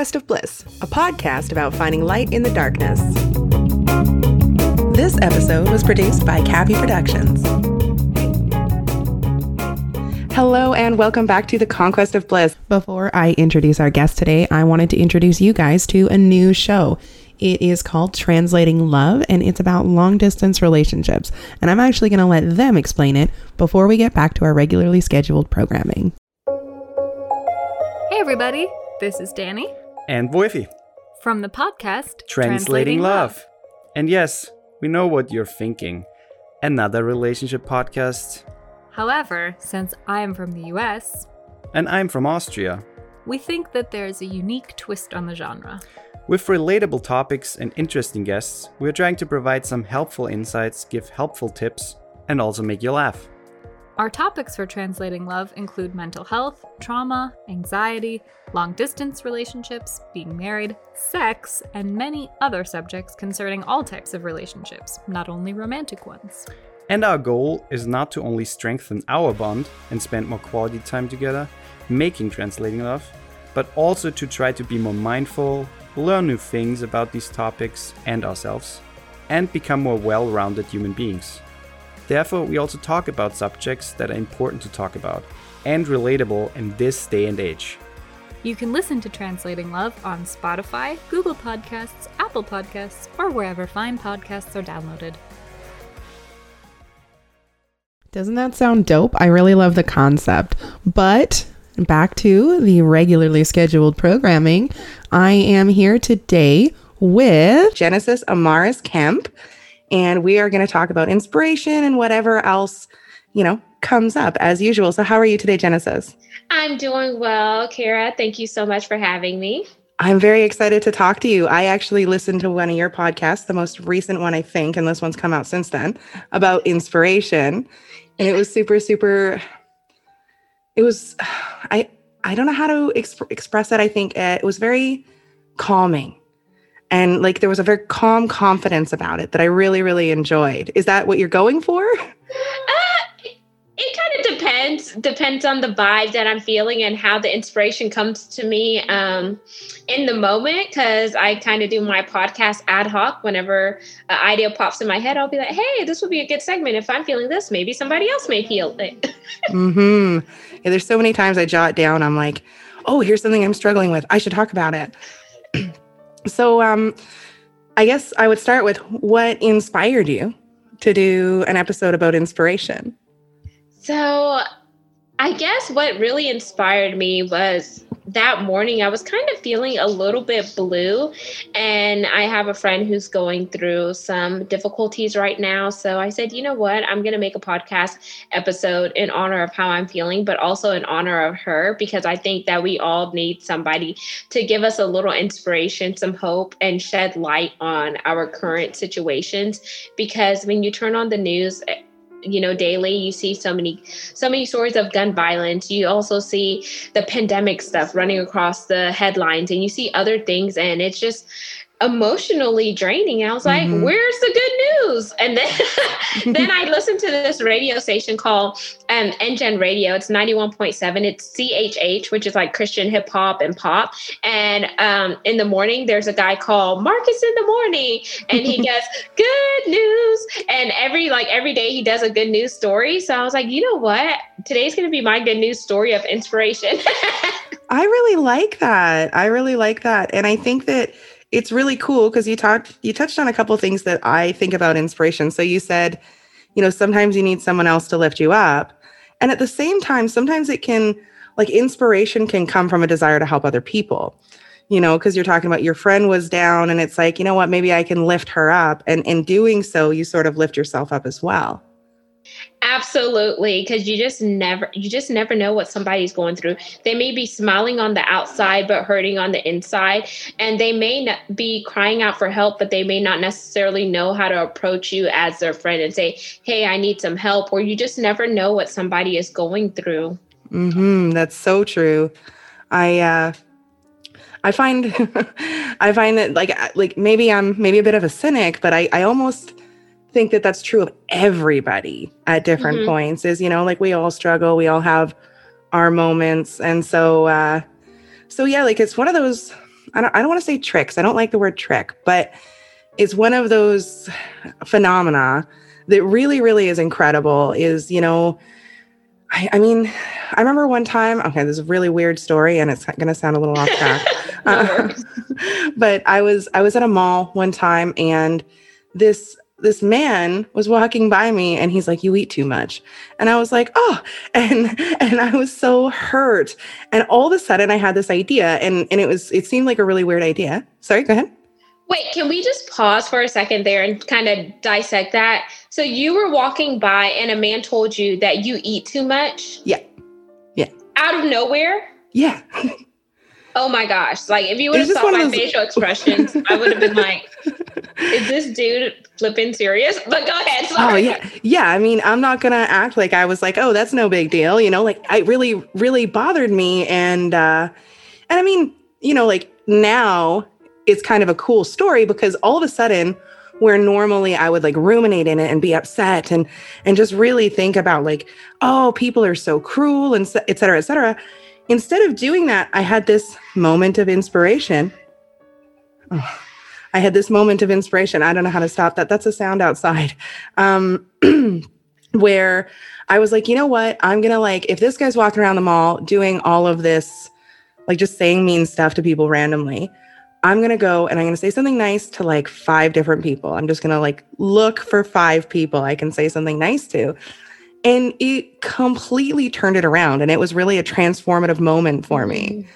Conquest of Bliss, a podcast about finding light in the darkness. This episode was produced by Cappy Productions. Hello, and welcome back to the Conquest of Bliss. Before I introduce our guest today, I wanted to introduce you guys to a new show. It is called Translating Love, and it's about long distance relationships. And I'm actually going to let them explain it before we get back to our regularly scheduled programming. Hey, everybody. This is Danny and Voifi from the podcast Translating, Translating Love. Love. And yes, we know what you're thinking. Another relationship podcast. However, since I am from the US and I'm from Austria, we think that there's a unique twist on the genre. With relatable topics and interesting guests, we're trying to provide some helpful insights, give helpful tips, and also make you laugh. Our topics for Translating Love include mental health, trauma, anxiety, long distance relationships, being married, sex, and many other subjects concerning all types of relationships, not only romantic ones. And our goal is not to only strengthen our bond and spend more quality time together, making Translating Love, but also to try to be more mindful, learn new things about these topics and ourselves, and become more well rounded human beings. Therefore, we also talk about subjects that are important to talk about and relatable in this day and age. You can listen to Translating Love on Spotify, Google Podcasts, Apple Podcasts, or wherever fine podcasts are downloaded. Doesn't that sound dope? I really love the concept. But back to the regularly scheduled programming. I am here today with Genesis Amaris Kemp and we are going to talk about inspiration and whatever else, you know, comes up as usual. So, how are you today, Genesis? I'm doing well, Kara. Thank you so much for having me. I'm very excited to talk to you. I actually listened to one of your podcasts, the most recent one, I think, and this one's come out since then, about inspiration. And it was super, super, it was, I, I don't know how to exp- express it. I think it was very calming and like there was a very calm confidence about it that I really really enjoyed. Is that what you're going for? Uh, it kind of depends depends on the vibe that I'm feeling and how the inspiration comes to me um, in the moment because I kind of do my podcast ad hoc whenever an idea pops in my head. I'll be like, "Hey, this would be a good segment. If I'm feeling this, maybe somebody else may feel it." hmm. Yeah, there's so many times I jot down. I'm like, "Oh, here's something I'm struggling with. I should talk about it." So, um, I guess I would start with what inspired you to do an episode about inspiration? So, I guess what really inspired me was that morning I was kind of feeling a little bit blue. And I have a friend who's going through some difficulties right now. So I said, you know what? I'm going to make a podcast episode in honor of how I'm feeling, but also in honor of her, because I think that we all need somebody to give us a little inspiration, some hope, and shed light on our current situations. Because when you turn on the news, you know daily you see so many so many stories of gun violence. You also see the pandemic stuff running across the headlines and you see other things and it's just emotionally draining. I was like, mm-hmm. where's the good news? And then then I listened to this radio station called um NGen Radio. It's 91.7. It's CHH, which is like Christian hip hop and pop. And um in the morning there's a guy called Marcus in the morning and he gets good news. And every like every day he does a good news story. So I was like, you know what? Today's gonna be my good news story of inspiration. I really like that. I really like that. And I think that it's really cool because you talked you touched on a couple things that I think about inspiration. So you said, you know, sometimes you need someone else to lift you up. And at the same time, sometimes it can like inspiration can come from a desire to help other people. You know, because you're talking about your friend was down and it's like, you know what, maybe I can lift her up. And in doing so, you sort of lift yourself up as well. Absolutely, because you just never you just never know what somebody's going through. They may be smiling on the outside but hurting on the inside, and they may not be crying out for help, but they may not necessarily know how to approach you as their friend and say, "Hey, I need some help," or you just never know what somebody is going through. Mhm, that's so true. I uh I find I find that like like maybe I'm maybe a bit of a cynic, but I I almost think that that's true of everybody at different mm-hmm. points is you know like we all struggle we all have our moments and so uh so yeah like it's one of those I don't, I don't want to say tricks. I don't like the word trick, but it's one of those phenomena that really, really is incredible. Is, you know, I, I mean, I remember one time, okay, this is a really weird story and it's going to sound a little off track. uh, but I was, I was at a mall one time and this this man was walking by me and he's like you eat too much. And i was like oh and and i was so hurt. And all of a sudden i had this idea and and it was it seemed like a really weird idea. Sorry go ahead. Wait can we just pause for a second there and kind of dissect that? So you were walking by and a man told you that you eat too much? Yeah. Yeah. Out of nowhere? Yeah Oh my gosh. Like if you would have saw my those... facial expressions, I would have been like, is this dude flipping serious? But go ahead. Oh, sorry. Oh yeah. Yeah. I mean, I'm not gonna act like I was like, oh, that's no big deal. You know, like it really, really bothered me. And uh and I mean, you know, like now it's kind of a cool story because all of a sudden where normally I would like ruminate in it and be upset and and just really think about like, oh, people are so cruel and et cetera, et cetera Instead of doing that, I had this moment of inspiration. Oh, I had this moment of inspiration. I don't know how to stop that. That's a sound outside. Um, where I was like, you know what? I'm going to like, if this guy's walking around the mall doing all of this, like just saying mean stuff to people randomly, I'm going to go and I'm going to say something nice to like five different people. I'm just going to like look for five people I can say something nice to. And it completely turned it around. And it was really a transformative moment for me.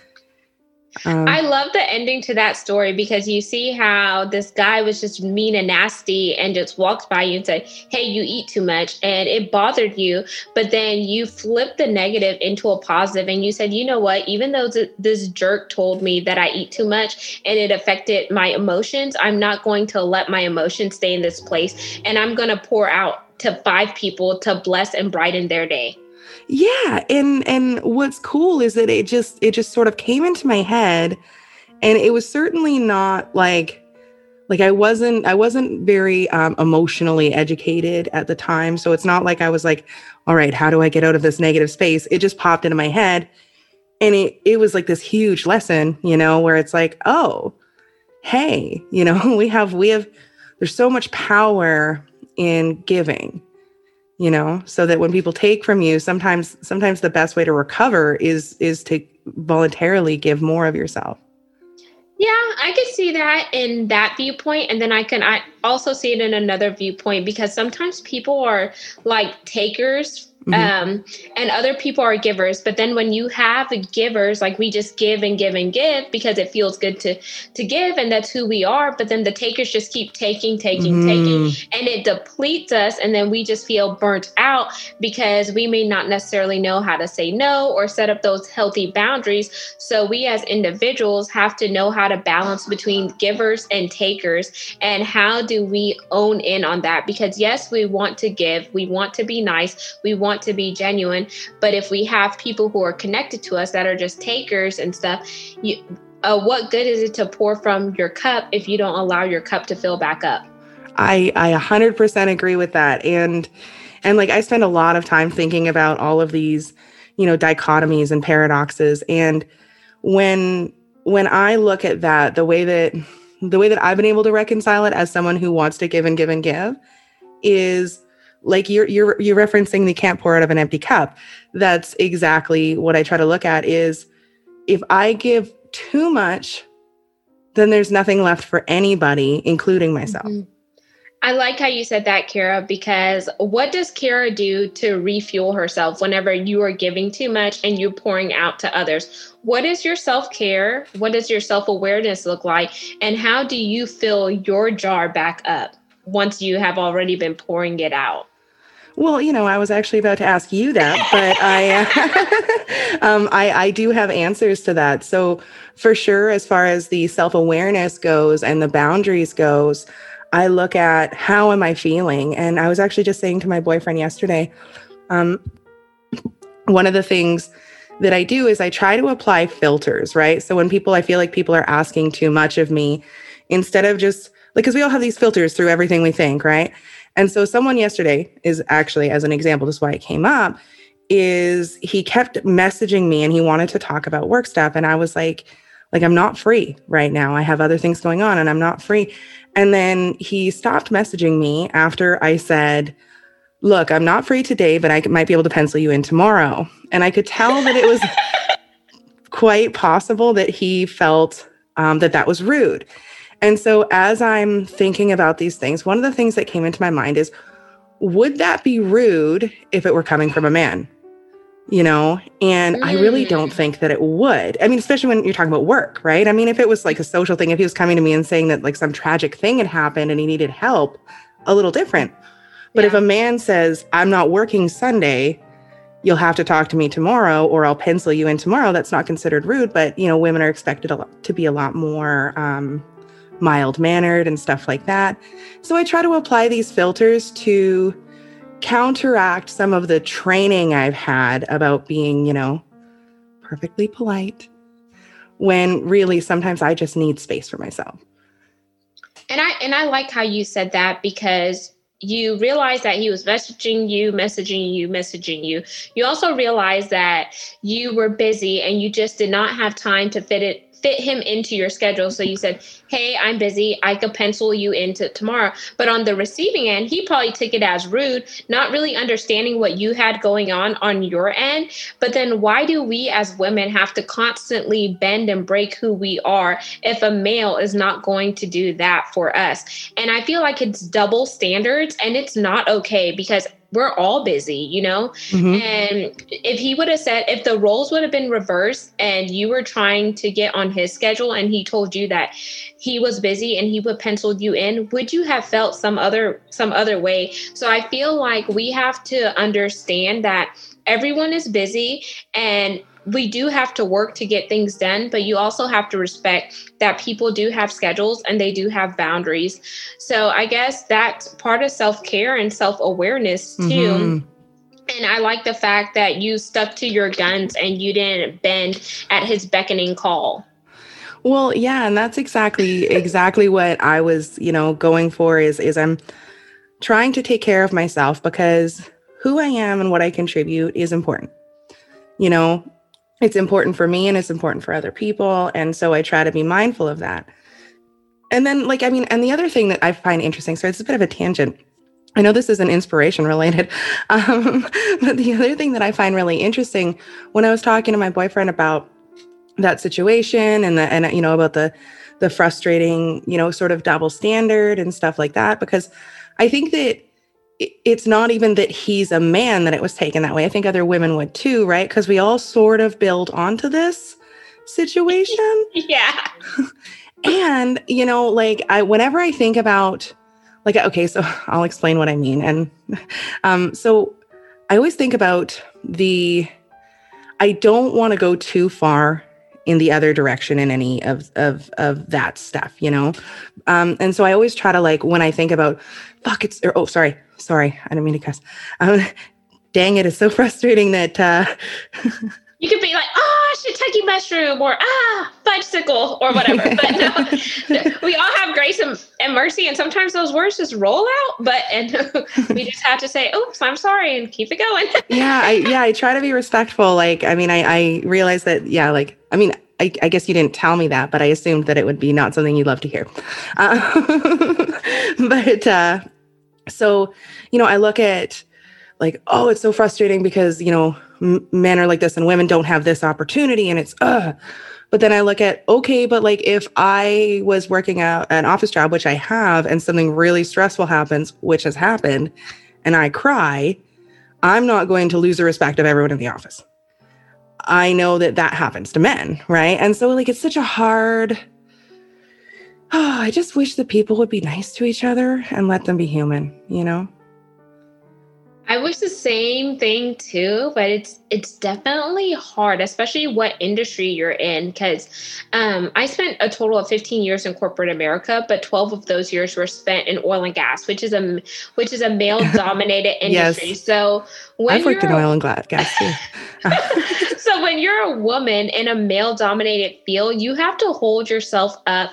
Um, I love the ending to that story because you see how this guy was just mean and nasty and just walked by you and said, Hey, you eat too much. And it bothered you. But then you flipped the negative into a positive and you said, You know what? Even though this jerk told me that I eat too much and it affected my emotions, I'm not going to let my emotions stay in this place. And I'm going to pour out to five people to bless and brighten their day. Yeah, and and what's cool is that it just it just sort of came into my head and it was certainly not like like I wasn't I wasn't very um, emotionally educated at the time, so it's not like I was like, all right, how do I get out of this negative space? It just popped into my head and it it was like this huge lesson, you know, where it's like, oh, hey, you know, we have we have there's so much power in giving you know so that when people take from you sometimes sometimes the best way to recover is is to voluntarily give more of yourself. Yeah i could see that in that viewpoint. And then i can i also see it in another viewpoint because sometimes people are like takers Mm-hmm. Um, and other people are givers. But then when you have givers, like we just give and give and give because it feels good to to give, and that's who we are. But then the takers just keep taking, taking, mm-hmm. taking, and it depletes us, and then we just feel burnt out because we may not necessarily know how to say no or set up those healthy boundaries. So we as individuals have to know how to balance between givers and takers, and how do we own in on that? Because yes, we want to give, we want to be nice, we want want to be genuine. But if we have people who are connected to us that are just takers and stuff, you, uh, what good is it to pour from your cup if you don't allow your cup to fill back up? I I 100% agree with that. And and like I spend a lot of time thinking about all of these, you know, dichotomies and paradoxes and when when I look at that, the way that the way that I've been able to reconcile it as someone who wants to give and give and give is like you're you're you're referencing the can't pour out of an empty cup that's exactly what i try to look at is if i give too much then there's nothing left for anybody including myself mm-hmm. I like how you said that, Kara, because what does Kara do to refuel herself whenever you are giving too much and you're pouring out to others? What is your self care? What does your self awareness look like? And how do you fill your jar back up once you have already been pouring it out? Well, you know, I was actually about to ask you that, but I, um, I, I do have answers to that. So, for sure, as far as the self awareness goes and the boundaries goes, I look at how am I feeling, and I was actually just saying to my boyfriend yesterday, um, one of the things that I do is I try to apply filters, right? So when people, I feel like people are asking too much of me, instead of just like, because we all have these filters through everything we think, right? And so someone yesterday is actually, as an example, this is why it came up, is he kept messaging me and he wanted to talk about work stuff. And I was like, like I'm not free right now. I have other things going on and I'm not free. And then he stopped messaging me after I said, Look, I'm not free today, but I might be able to pencil you in tomorrow. And I could tell that it was quite possible that he felt um, that that was rude. And so, as I'm thinking about these things, one of the things that came into my mind is would that be rude if it were coming from a man? You know, and mm. I really don't mm. think that it would. I mean, especially when you're talking about work, right? I mean, if it was like a social thing, if he was coming to me and saying that like some tragic thing had happened and he needed help, a little different. But yeah. if a man says, I'm not working Sunday, you'll have to talk to me tomorrow or I'll pencil you in tomorrow, that's not considered rude. But, you know, women are expected a lot, to be a lot more um, mild mannered and stuff like that. So I try to apply these filters to counteract some of the training I've had about being, you know, perfectly polite when really sometimes I just need space for myself. And I and I like how you said that because you realize that he was messaging you, messaging you, messaging you. You also realize that you were busy and you just did not have time to fit it fit him into your schedule. So you said, Hey, I'm busy. I could pencil you into tomorrow. But on the receiving end, he probably took it as rude, not really understanding what you had going on on your end. But then why do we as women have to constantly bend and break who we are if a male is not going to do that for us? And I feel like it's double standards and it's not okay because we're all busy, you know? Mm-hmm. And if he would have said, if the roles would have been reversed and you were trying to get on his schedule and he told you that he was busy and he would pencil you in, would you have felt some other some other way? So I feel like we have to understand that everyone is busy and we do have to work to get things done, but you also have to respect that people do have schedules and they do have boundaries. So I guess that's part of self care and self awareness too. Mm-hmm. And I like the fact that you stuck to your guns and you didn't bend at his beckoning call. Well, yeah, and that's exactly exactly what I was, you know, going for is is I'm trying to take care of myself because who I am and what I contribute is important. You know, it's important for me and it's important for other people. And so I try to be mindful of that. And then, like, I mean, and the other thing that I find interesting, so it's a bit of a tangent. I know this isn't inspiration related, um, but the other thing that I find really interesting when I was talking to my boyfriend about that situation and the and you know about the the frustrating you know sort of double standard and stuff like that because I think that it's not even that he's a man that it was taken that way. I think other women would too, right? Because we all sort of build onto this situation. yeah. and, you know, like I whenever I think about like okay, so I'll explain what I mean. And um so I always think about the I don't want to go too far in the other direction in any of of of that stuff, you know. Um, and so I always try to like when I think about fuck it's or, oh sorry sorry I didn't mean to cuss. Um, dang it, it's so frustrating that uh, you could be like ah shiitake mushroom or ah fudgesicle or whatever. but no, we all have grace and, and mercy, and sometimes those words just roll out. But and we just have to say, "Oops, I'm sorry," and keep it going. yeah, I yeah I try to be respectful. Like I mean, I I realize that yeah, like I mean, I, I, guess you didn't tell me that, but I assumed that it would be not something you'd love to hear. Uh, but uh, so, you know, I look at like, oh, it's so frustrating because, you know, m- men are like this and women don't have this opportunity and it's, uh. But then I look at, okay, but like if I was working out an office job, which I have, and something really stressful happens, which has happened, and I cry, I'm not going to lose the respect of everyone in the office. I know that that happens to men, right? And so, like, it's such a hard. Oh, I just wish the people would be nice to each other and let them be human, you know? I wish the same thing too, but it's it's definitely hard, especially what industry you're in. Because um, I spent a total of 15 years in corporate America, but 12 of those years were spent in oil and gas, which is a which is a male dominated industry. yes. So when I've worked in oil and gas too. so when you're a woman in a male dominated field, you have to hold yourself up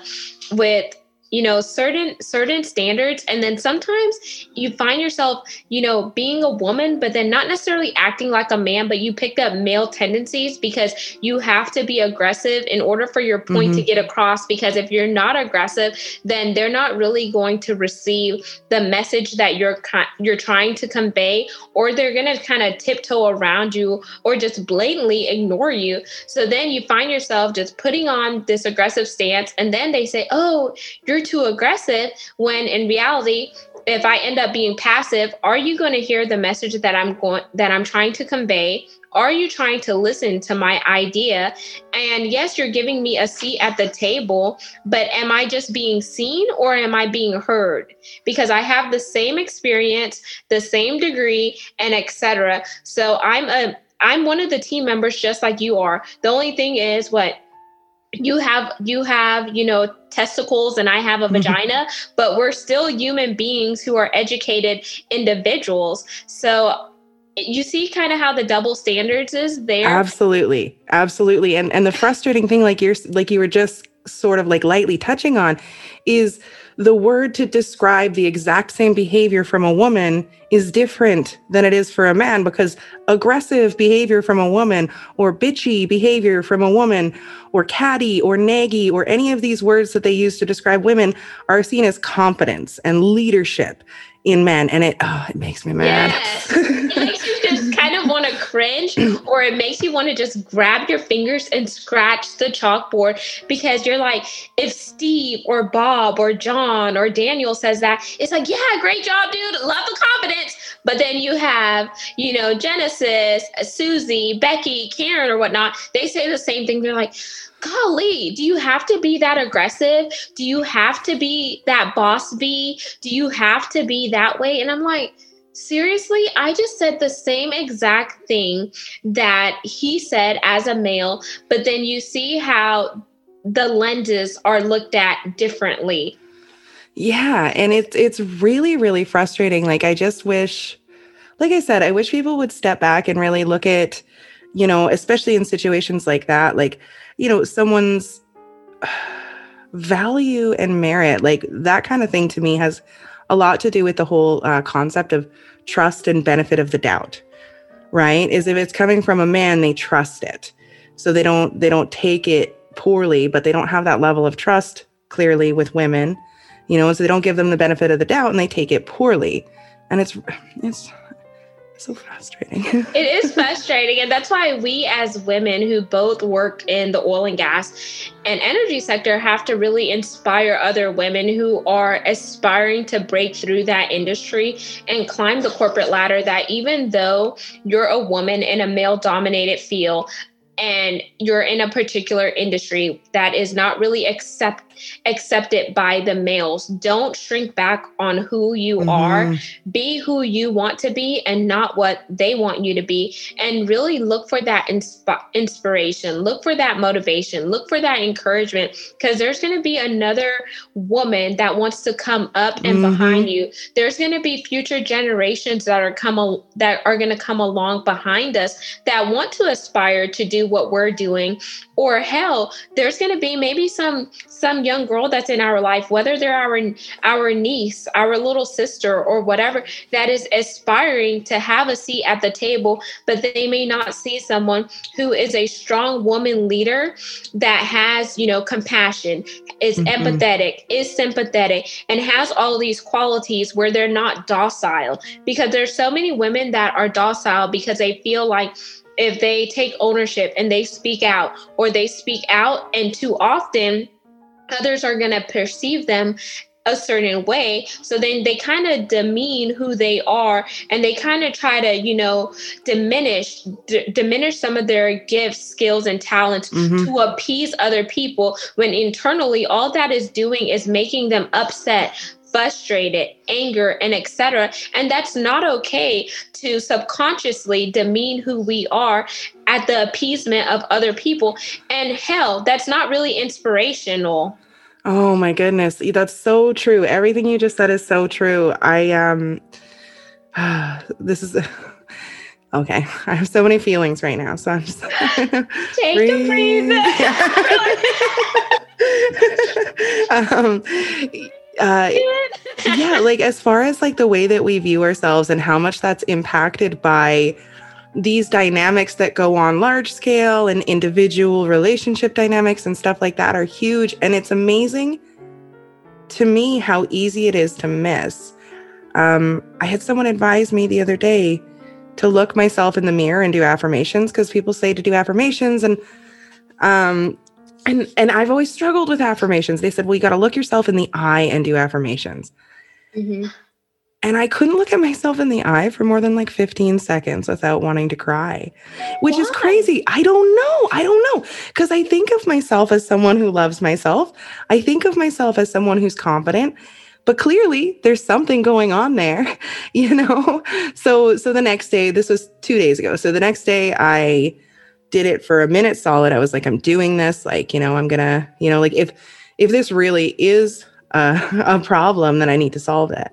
with you know certain certain standards. And then sometimes you find yourself you know being a woman but then not necessarily acting like a man but you picked up male tendencies because you have to be aggressive in order for your point mm-hmm. to get across. Because if you're not aggressive then they're not really going to receive the message that you're you're trying to convey or they're going to kind of tiptoe around you or just blatantly ignore you. So then you find yourself just putting on this aggressive stance and then they say oh you're too aggressive when in reality if i end up being passive are you going to hear the message that i'm going that i'm trying to convey? Are you trying to listen to my idea? And yes you're giving me a seat at the table but am i just being seen or am i being heard? Because i have the same experience the same degree and etc so i'm a i'm one of the team members just like you are. The only thing is what you have you have you know testicles and i have a mm-hmm. vagina but we're still human beings who are educated individuals. So you see kind of how the double standards is there? Absolutely. Absolutely. And and the frustrating thing like you're like you were just sort of like lightly touching on is the word to describe the exact same behavior from a woman is different than it is for a man because aggressive behavior from a woman or bitchy behavior from a woman or catty or naggy or any of these words that they use to describe women are seen as confidence and leadership in men and it oh it makes me mad yes. Want to cringe or it makes you want to just grab your fingers and scratch the chalkboard because you're like, if Steve or Bob or John or Daniel says that, it's like, yeah, great job, dude. Love the confidence. But then you have, you know, Genesis, Susie, Becky, Karen, or whatnot. They say the same thing. They're like, golly, do you have to be that aggressive? Do you have to be that boss bee? Do you have to be that way? And I'm like, Seriously, I just said the same exact thing that he said as a male, but then you see how the lenses are looked at differently. Yeah, and it's it's really really frustrating. Like I just wish like I said, I wish people would step back and really look at, you know, especially in situations like that, like, you know, someone's value and merit, like that kind of thing to me has a lot to do with the whole uh, concept of trust and benefit of the doubt right? Is if it's coming from a man they trust it. So they don't they don't take it poorly but they don't have that level of trust clearly with women you know so they don't give them the benefit of the doubt and they take it poorly. And it's it's so frustrating. it is frustrating. And that's why we, as women who both work in the oil and gas and energy sector, have to really inspire other women who are aspiring to break through that industry and climb the corporate ladder. That even though you're a woman in a male dominated field, and you're in a particular industry that is not really accept accepted by the males don't shrink back on who you mm-hmm. are. Be who you want to be and not what they want you to be. And really look for that insp- inspiration. Look for that motivation. Look for that encouragement. Because there's going to be another woman that wants to come up and mm-hmm. behind you. There's going to be future generations that are come al- that are going to come along behind us that want to aspire to do what we're doing or hell there's going to be maybe some some young girl that's in our life whether they're our our niece our little sister or whatever that is aspiring to have a seat at the table but they may not see someone who is a strong woman leader that has you know compassion is mm-hmm. empathetic is sympathetic and has all these qualities where they're not docile because there's so many women that are docile because they feel like if they take ownership and they speak out or they speak out and too often others are going to perceive them a certain way so then they kind of demean who they are and they kind of try to you know diminish d- diminish some of their gifts skills and talents mm-hmm. to appease other people when internally all that is doing is making them upset frustrated, anger, and etc. And that's not okay to subconsciously demean who we are at the appeasement of other people. And hell, that's not really inspirational. Oh my goodness, that's so true. Everything you just said is so true. I um this is okay. I have so many feelings right now, so I'm just take breathe. a breathe. um, uh, yeah, like as far as like the way that we view ourselves and how much that's impacted by these dynamics that go on large scale and individual relationship dynamics and stuff like that are huge. And it's amazing to me how easy it is to miss. Um, I had someone advise me the other day to look myself in the mirror and do affirmations because people say to do affirmations and um and and I've always struggled with affirmations. They said, "Well, you got to look yourself in the eye and do affirmations." Mm-hmm. And I couldn't look at myself in the eye for more than like 15 seconds without wanting to cry, which Why? is crazy. I don't know. I don't know. Because I think of myself as someone who loves myself. I think of myself as someone who's confident but clearly there's something going on there you know so so the next day this was 2 days ago so the next day i did it for a minute solid i was like i'm doing this like you know i'm gonna you know like if if this really is a, a problem then i need to solve it.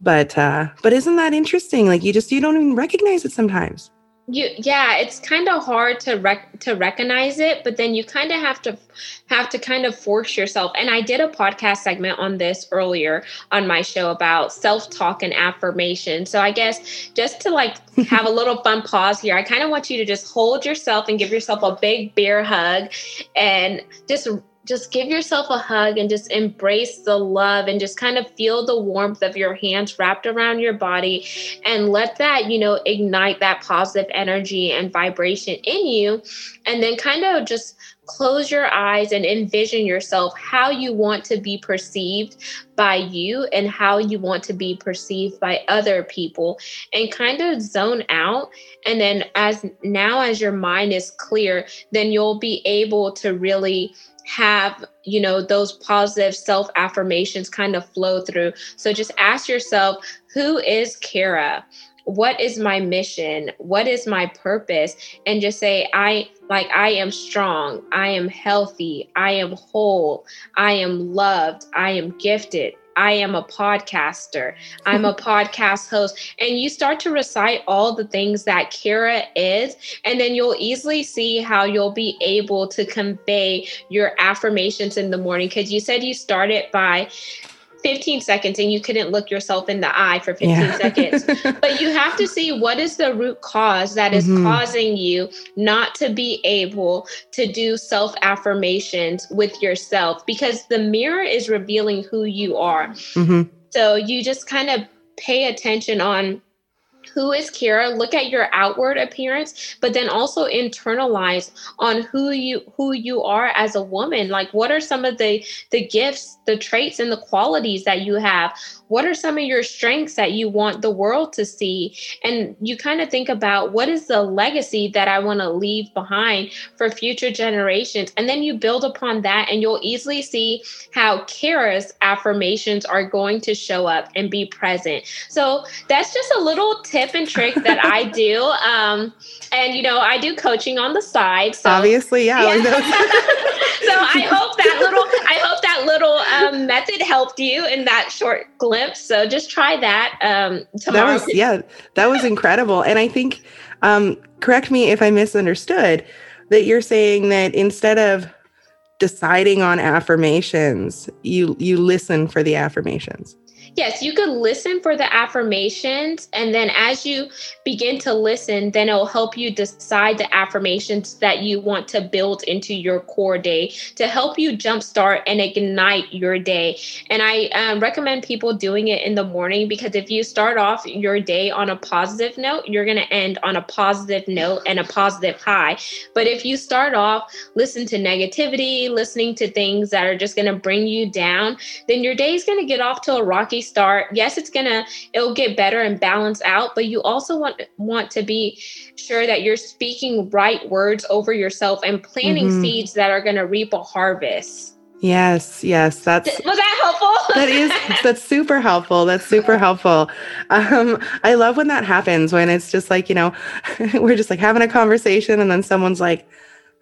But uh but isn't that interesting? Like you just you don't even recognize it sometimes you yeah it's kind of hard to rec- to recognize it but then you kind of have to have to kind of force yourself. And i did a podcast segment on this earlier on my show about self-talk and affirmation. So i guess just to like have a little fun pause here i kind of want you to just hold yourself and give yourself a big bear hug and just just give yourself a hug and just embrace the love and just kind of feel the warmth of your hands wrapped around your body and let that, you know, ignite that positive energy and vibration in you. And then kind of just close your eyes and envision yourself how you want to be perceived by you and how you want to be perceived by other people and kind of zone out. And then as now as your mind is clear then you'll be able to really have you know those positive self affirmations kind of flow through. So just ask yourself who is kara what is my mission? What is my purpose? And just say i like i am strong. I am healthy. I am whole. I am loved. I am gifted. I am a podcaster. I'm a podcast host. And you start to recite all the things that Kira is, and then you'll easily see how you'll be able to convey your affirmations in the morning. Because you said you started by 15 seconds and you couldn't look yourself in the eye for 15 yeah. seconds. But you have to see what is the root cause that is mm-hmm. causing you not to be able to do self affirmations with yourself because the mirror is revealing who you are. Mm-hmm. So you just kind of pay attention on who is Kara, look at your outward appearance, but then also internalize on who you who you are as a woman. Like what are some of the the gifts, the traits and the qualities that you have? What are some of your strengths that you want the world to see? And you kind of think about what is the legacy that I want to leave behind for future generations. And then you build upon that, and you'll easily see how Kara's affirmations are going to show up and be present. So that's just a little tip and trick that I do. Um, and, you know, I do coaching on the side. So, Obviously, yeah. yeah. so I hope that little, I hope that little um, method helped you in that short glimpse So just try that um, tomorrow. That was, yeah, that was incredible. And I think, um, correct me if I misunderstood, that you're saying that instead of deciding on affirmations, you you listen for the affirmations yes, you could listen for the affirmations. And then as you begin to listen, then it'll help you decide the affirmations that you want to build into your core day to help you jumpstart and ignite your day. And I um, recommend people doing it in the morning because if you start off your day on a positive note, you're going to end on a positive note and a positive high. But if you start off, listen to negativity, listening to things that are just going to bring you down, then your day is going to get off to a rocky start yes it's gonna it'll get better and balance out but you also want want to be sure that you're speaking right words over yourself and planting mm-hmm. seeds that are gonna reap a harvest Yes, yes, that's was that helpful? that is that's super helpful. That's super helpful. Um, I love when that happens when it's just like you know, we're just like having a conversation and then someone's like,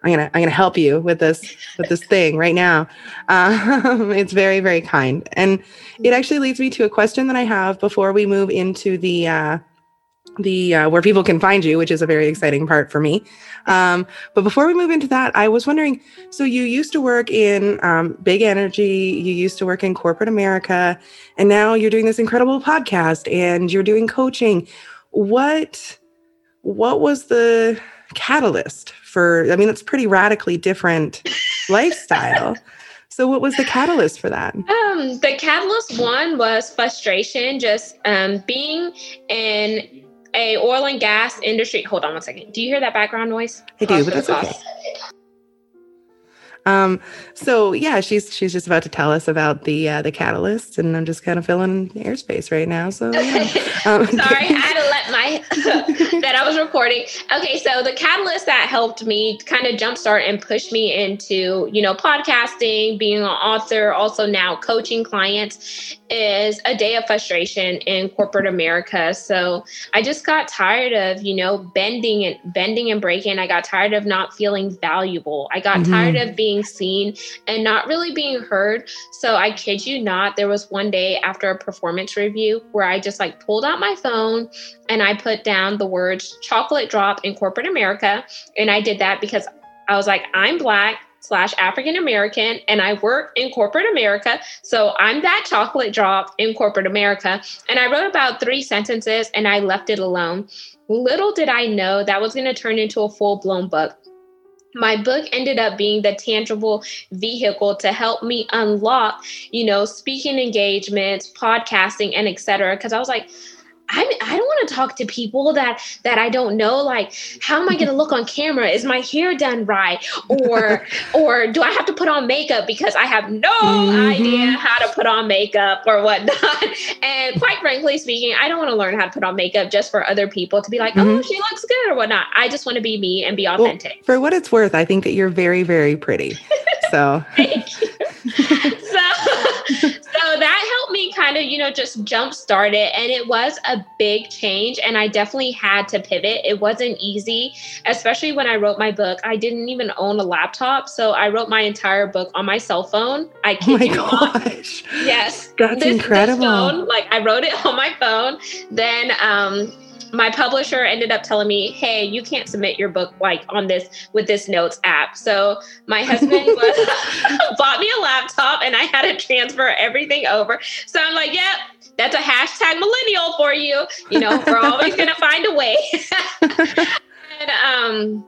I'm gonna I'm gonna help you with this with this thing right now. Um, it's very very kind, and it actually leads me to a question that I have before we move into the uh, the uh, where people can find you, which is a very exciting part for me. Um, but before we move into that, I was wondering. So you used to work in um, big energy, you used to work in corporate America, and now you're doing this incredible podcast and you're doing coaching. What what was the catalyst for? I mean, it's pretty radically different lifestyle. So, what was the catalyst for that? Um, the catalyst one was frustration, just um, being in a oil and gas industry. Hold on one second. Do you hear that background noise? I do, but that's okay. Um, so yeah, she's she's just about to tell us about the uh, the catalyst, and I'm just kind of filling airspace right now. So yeah. um, sorry, I had to let my that I was recording. Okay, so the catalyst that helped me kind of jumpstart and push me into you know podcasting, being an author, also now coaching clients is a day of frustration in corporate America. So I just got tired of, you know, bending and bending and breaking. I got tired of not feeling valuable. I got mm-hmm. tired of being seen and not really being heard. So I kid you not, there was one day after a performance review where I just like pulled out my phone and I put down the words chocolate drop in corporate America. And I did that because I was like, I'm black slash African American, and I work in corporate America. So I'm that chocolate drop in corporate America. And I wrote about three sentences and I left it alone. Little did I know that was going to turn into a full blown book. My book ended up being the tangible vehicle to help me unlock, you know, speaking engagements, podcasting, and etc. Because I was like, I, I don't want to talk to people that that I don't know. Like, how am I going to look on camera? Is my hair done right, or or do I have to put on makeup because I have no mm-hmm. idea how to put on makeup or whatnot? and quite frankly speaking, I don't want to learn how to put on makeup just for other people to be like, oh, mm-hmm. oh, she looks good or whatnot. I just want to be me and be authentic. Well, for what it's worth, I think that you're very very pretty. So. Thank you. so so that helped me kind of, you know, just jump start it. And it was a big change. And I definitely had to pivot. It wasn't easy, especially when I wrote my book. I didn't even own a laptop. So I wrote my entire book on my cell phone. I kid oh you gosh. Not. Yes. That's this, incredible. This phone, like I wrote it on my phone. Then um my publisher ended up telling me, "Hey, you can't submit your book like on this with this notes app." So my husband was, bought me a laptop, and I had to transfer everything over. So I'm like, "Yep, that's a hashtag millennial for you. You know, we're always gonna find a way." and um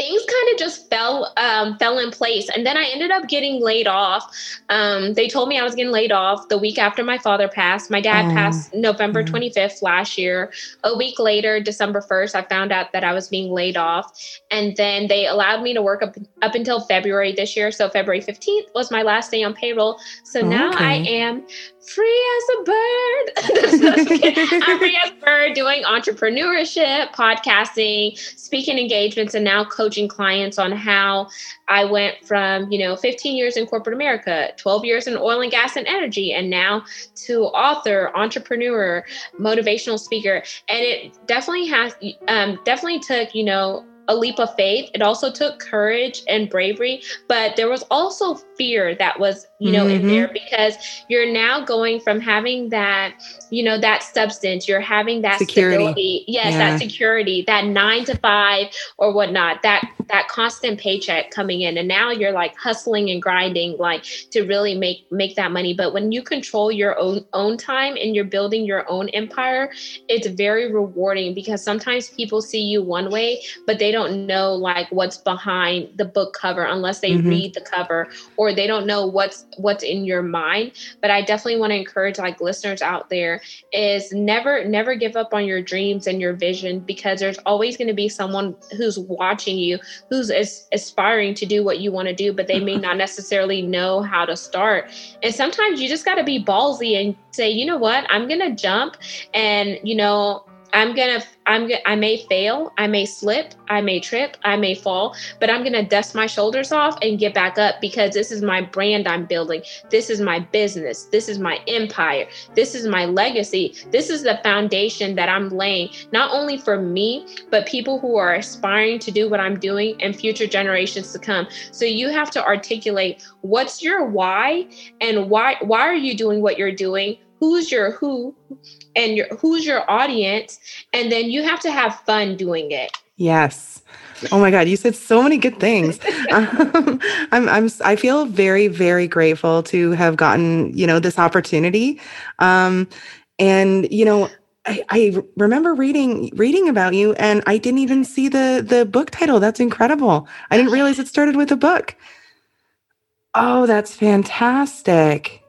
things kind of just fell um, fell in place and then i ended up getting laid off um, they told me i was getting laid off the week after my father passed my dad oh. passed november 25th mm-hmm. last year a week later december 1st i found out that i was being laid off and then they allowed me to work up, up until february this year so february 15th was my last day on payroll so now okay. i am free as a bird. I'm free as a bird doing entrepreneurship, podcasting, speaking engagements, and now coaching clients on how I went from, you know, 15 years in corporate America, 12 years in oil and gas and energy, and now to author, entrepreneur, motivational speaker. And it definitely has, um, definitely took, you know, a leap of faith. It also took courage and bravery, but there was also fear that was, you know, mm-hmm. in there because you're now going from having that, you know, that substance, you're having that security. stability. Yes, yeah. that security, that nine to five or whatnot, that that constant paycheck coming in. And now you're like hustling and grinding like to really make make that money. But when you control your own own time and you're building your own empire, it's very rewarding because sometimes people see you one way, but they don't don't know like what's behind the book cover unless they mm-hmm. read the cover or they don't know what's what's in your mind but i definitely want to encourage like listeners out there is never never give up on your dreams and your vision because there's always going to be someone who's watching you who's as, aspiring to do what you want to do but they may not necessarily know how to start. And sometimes you just got to be ballsy and say you know what? I'm going to jump and you know I'm gonna, I'm I may fail, I may slip, I may trip, I may fall, but I'm gonna dust my shoulders off and get back up because this is my brand I'm building. This is my business. This is my empire. This is my legacy. This is the foundation that I'm laying, not only for me, but people who are aspiring to do what I'm doing and future generations to come. So you have to articulate what's your why and why, why are you doing what you're doing? Who's your who and your who's your audience and then you have to have fun doing it yes oh my god you said so many good things um, i'm i'm i feel very very grateful to have gotten you know this opportunity um and you know I, I remember reading reading about you and I didn't even see the the book title. That's incredible. I didn't realize it started with a book. Oh, that's fantastic.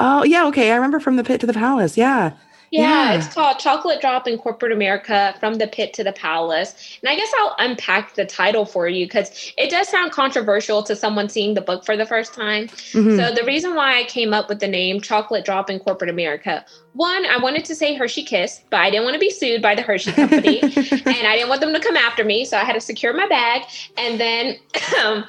Oh, yeah, okay. I remember from the pit to the palace. Yeah. Yeah, yeah, it's called Chocolate Drop in Corporate America from the Pit to the Palace. And I guess I'll unpack the title for you because it does sound controversial to someone seeing the book for the first time. Mm-hmm. So, the reason why I came up with the name Chocolate Drop in Corporate America one, I wanted to say Hershey Kiss, but I didn't want to be sued by the Hershey Company, and I didn't want them to come after me, so I had to secure my bag. And then, um,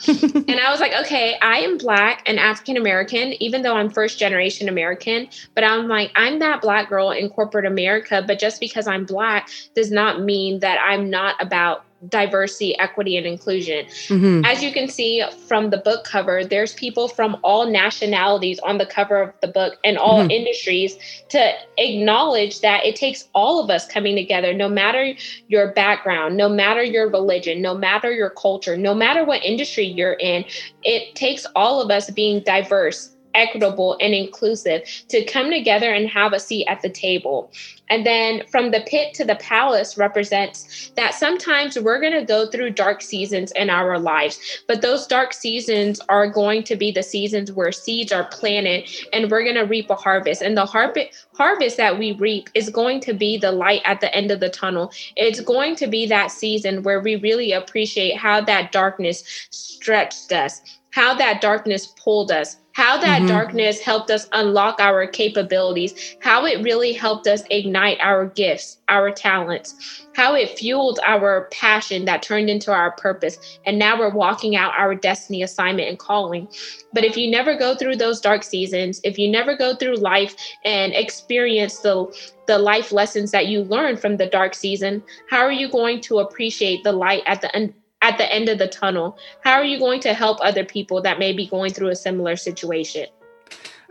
and I was like, okay, I am Black and African American, even though I'm first generation American. But I'm like, I'm that Black girl in corporate America, but just because I'm Black does not mean that I'm not about diversity, equity, and inclusion. Mm-hmm. As you can see from the book cover, there's people from all nationalities on the cover of the book and all mm-hmm. industries to acknowledge that it takes all of us coming together, no matter your background, no matter your religion, no matter your culture, no matter what industry you're in. It takes all of us being diverse equitable and inclusive to come together and have a seat at the table. And then from the pit to the palace represents that sometimes we're going to go through dark seasons in our lives, but those dark seasons are going to be the seasons where seeds are planted and we're going to reap a harvest. And the har- harvest that we reap is going to be the light at the end of the tunnel. It's going to be that season where we really appreciate how that darkness stretched us, how that darkness pulled us, how that mm-hmm. darkness helped us unlock our capabilities, how it really helped us ignite our gifts, our talents, how it fueled our passion that turned into our purpose. And now we're walking out our destiny assignment and calling. But if you never go through those dark seasons, if you never go through life and experience the the life lessons that you learned from the dark season, how are you going to appreciate the light at the end at the end of the tunnel? How are you going to help other people that may be going through a similar situation?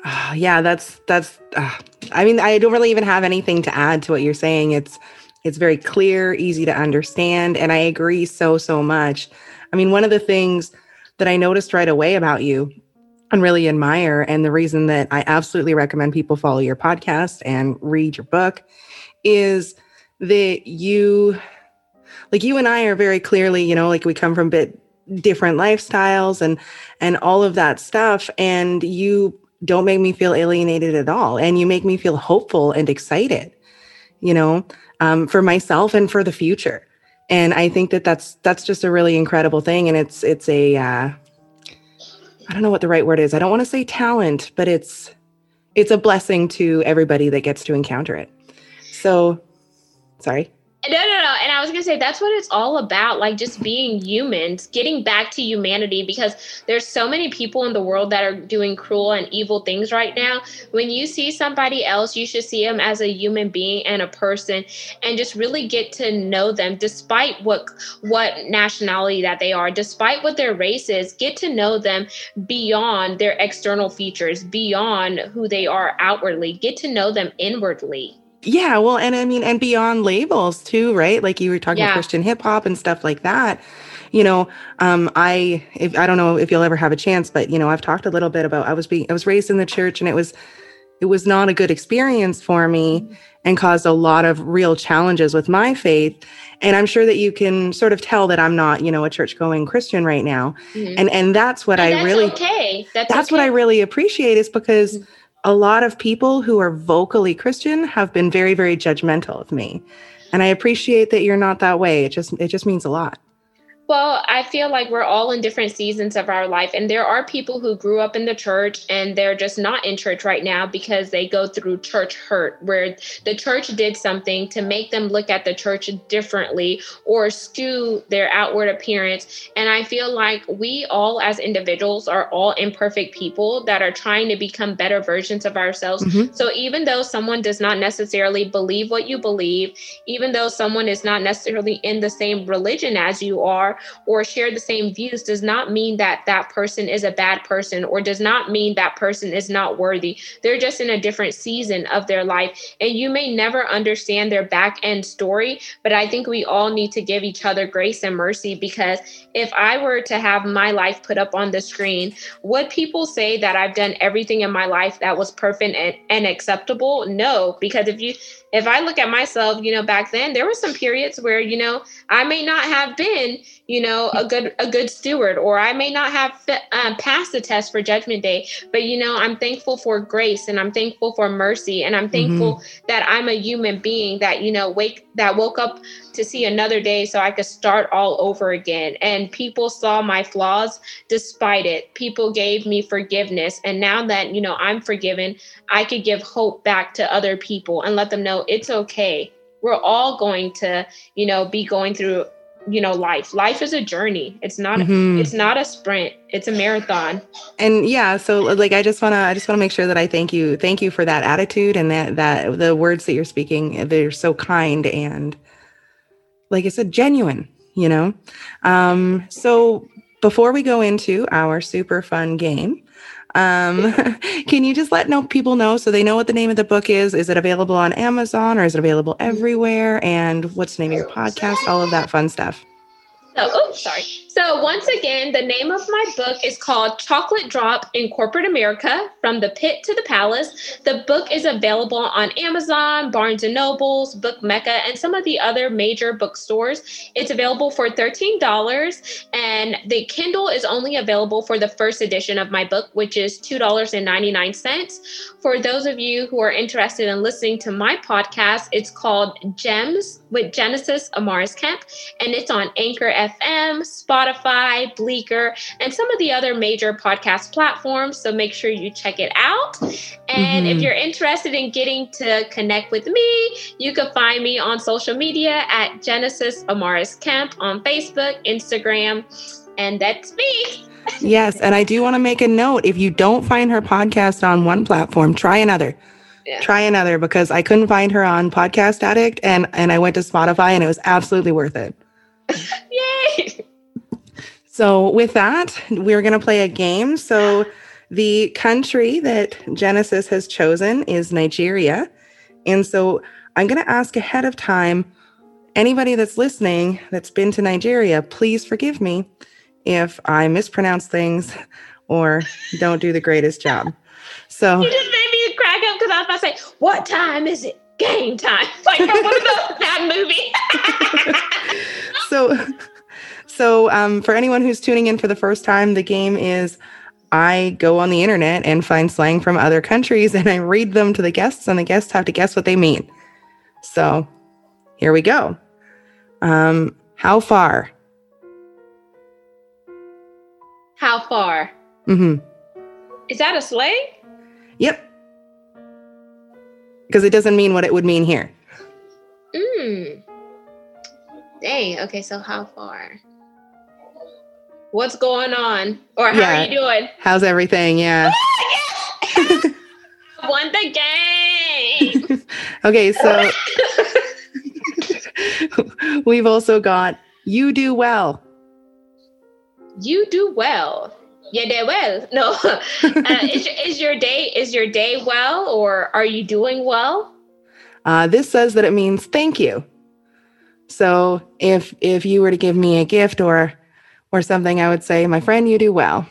Uh, yeah, that's that's. Uh, I mean, I don't really even have anything to add to what you're saying. It's it's very clear, easy to understand, and I agree so so much. I mean, one of the things that I noticed right away about you and really admire, and the reason that I absolutely recommend people follow your podcast and read your book is that you like you and I are very clearly, you know, like we come from bit different lifestyles and and all of that stuff and you don't make me feel alienated at all and you make me feel hopeful and excited you know um, for myself and for the future. And i think that that's that's just a really incredible thing and it's it's a uh, I don't know what the right word is. I don't want to say talent but it's it's a blessing to everybody that gets to encounter it. So sorry no, no, no. And I was going to say that's what it's all about like just being humans, getting back to humanity because there's so many people in the world that are doing cruel and evil things right now. When you see somebody else, you should see them as a human being and a person and just really get to know them despite what what nationality that they are, despite what their race is, get to know them beyond their external features, beyond who they are outwardly. Get to know them inwardly. Yeah, well, and I mean, and beyond labels too, right? Like you were talking yeah. about Christian hip hop and stuff like that. You know, um, I if I don't know if you'll ever have a chance, but you know, I've talked a little bit about I was being I was raised in the church, and it was it was not a good experience for me, mm-hmm. and caused a lot of real challenges with my faith. And I'm sure that you can sort of tell that I'm not, you know, a church going Christian right now, mm-hmm. and and that's what and I really okay. That's, that's okay. what I really appreciate is because. Mm-hmm a lot of people who are vocally Christian have been very, very judgmental of me. And I appreciate that you're not that way. It just it just means a lot. Well, I feel like we're all in different seasons of our life. And there are people who grew up in the church and they're just not in church right now because they go through church hurt, where the church did something to make them look at the church differently or skew their outward appearance. And I feel like we all, as individuals, are all imperfect people that are trying to become better versions of ourselves. Mm-hmm. So even though someone does not necessarily believe what you believe, even though someone is not necessarily in the same religion as you are, or share the same views does not mean that that person is a bad person or does not mean that person is not worthy. They're just in a different season of their life. And you may never understand their back end story, but I think we all need to give each other grace and mercy because if I were to have my life put up on the screen, would people say that I've done everything in my life that was perfect and, and acceptable? No, because if you if I look at myself, you know, back then there were some periods where, you know, I may not have been, you know, a good a good steward, or I may not have um, passed the test for Judgment Day. But you know, I'm thankful for grace, and I'm thankful for mercy, and I'm thankful mm-hmm. that I'm a human being that you know wake that woke up to see another day, so I could start all over again. And people saw my flaws despite it. People gave me forgiveness, and now that you know I'm forgiven, I could give hope back to other people and let them know it's okay we're all going to you know be going through you know life. Life is a journey. It's not mm-hmm. it's not a sprint. It's a marathon. And yeah so like i just want to i just want to make sure that i thank you thank you for that attitude and that that the words that you're speaking they're so kind and like it's a genuine you know? Um so before we go into our super fun game um, can you just let know people know so they know what the name of the book is? Is it available on Amazon or is it available everywhere? And what's the name of your podcast? All of that fun stuff. So, oh, sorry. So, once again, the name of my book is called Chocolate Drop in Corporate America From the Pit to the Palace. The book is available on Amazon, Barnes and Nobles, Book Mecca, and some of the other major bookstores. It's available for $13, and the Kindle is only available for the first edition of my book, which is $2.99. For those of you who are interested in listening to my podcast, it's called Gems with Genesis Amaris Kemp, and it's on Anchor FM, Spotify, Breaker, and some of the other major podcast platforms. So make sure you check it out. And mm-hmm. if you're interested in getting to connect with me, you can find me on social media at Genesis Amaris Kemp on Facebook, Instagram, and that's me. yes, and I do want to make a note if you don't find her podcast on one platform, try another. Yeah. Try another because I couldn't find her on Podcast Addict and and I went to Spotify and it was absolutely worth it. Yay! So, with that, we're going to play a game. So, the country that Genesis has chosen is Nigeria. And so, I'm going to ask ahead of time anybody that's listening that's been to Nigeria, please forgive me if I mispronounce things or don't do the greatest job. So, you just made me crack up because I was about to say, What time is it? Game time. Like from one of those bad movie. so, so um, for anyone who's tuning in for the first time, the game is I go on the internet and find slang from other countries and I read them to the guests, and the guests have to guess what they mean. So here we go. Um, how far? How far? Mm-hmm. Is that a slang? Yep. Because it doesn't mean what it would mean here. Mm. Dang. Okay, so how far? What's going on? Or how yeah. are you doing? How's everything? Yeah. Won the game. okay, so we've also got you do well. You do well. Yeah, day well. No, uh, is, is your day is your day well, or are you doing well? Uh, this says that it means thank you. So if if you were to give me a gift or or something, I would say, my friend, you do well.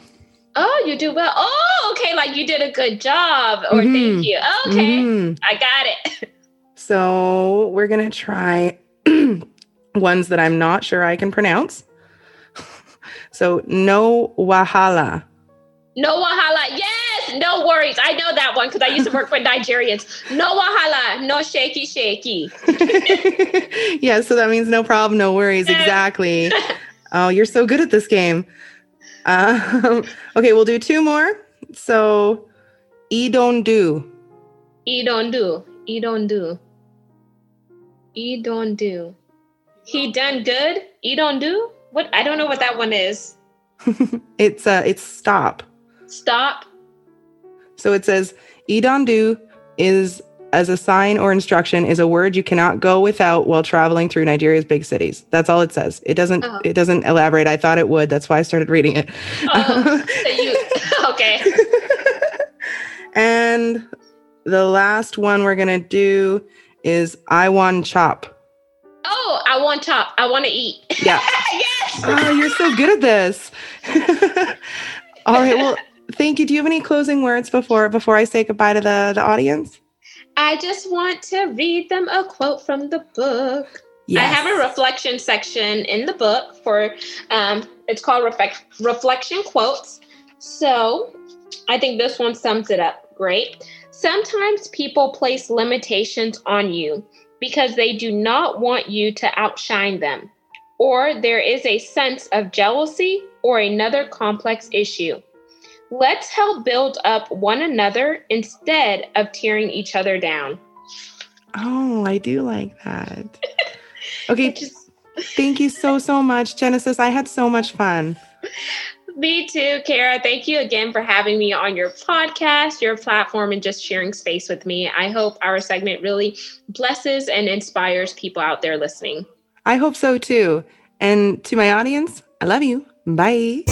Oh, you do well. Oh, okay. Like you did a good job or mm-hmm. thank you. Okay. Mm-hmm. I got it. So we're going to try ones that I'm not sure I can pronounce. so no wahala. No wahala. Yes. No worries. I know that one because I used to work with Nigerians. No wahala. No shaky, shaky. yeah. So that means no problem. No worries. Exactly. Oh, you're so good at this game. Um, okay, we'll do two more. So, e don't do. E don't do. E don't do. E don't do. He done good. E don't do. What? I don't know what that one is. it's uh, it's stop. Stop. So it says e don't do is as a sign or instruction is a word you cannot go without while traveling through Nigeria's big cities. That's all it says. It doesn't Oh. it doesn't elaborate. I thought it would. That's why I started reading it. Oh, so you okay? and the last one we're going to do is I want chop. Oh, I want chop. I want to eat. Yeah. yes. Oh, you're so good at this. all right. Well, thank you. Do you have any closing words before before I say goodbye to the the audience? I just want to read them a quote from the book. I have a reflection section in the book for um, it's called reflect, reflection quotes. So I think this one sums it up great. Sometimes people place limitations on you because they do not want you to outshine them, or there is a sense of jealousy or another complex issue. Let's help build up one another instead of tearing each other down. Oh, I do like that. Okay, just thank you so so much, Genesis. I had so much fun. Me too, Kara. Thank you again for having me on your podcast, your platform, and just sharing space with me. I hope our segment really blesses and inspires people out there listening. I hope so too. And to my audience, I love you. Bye.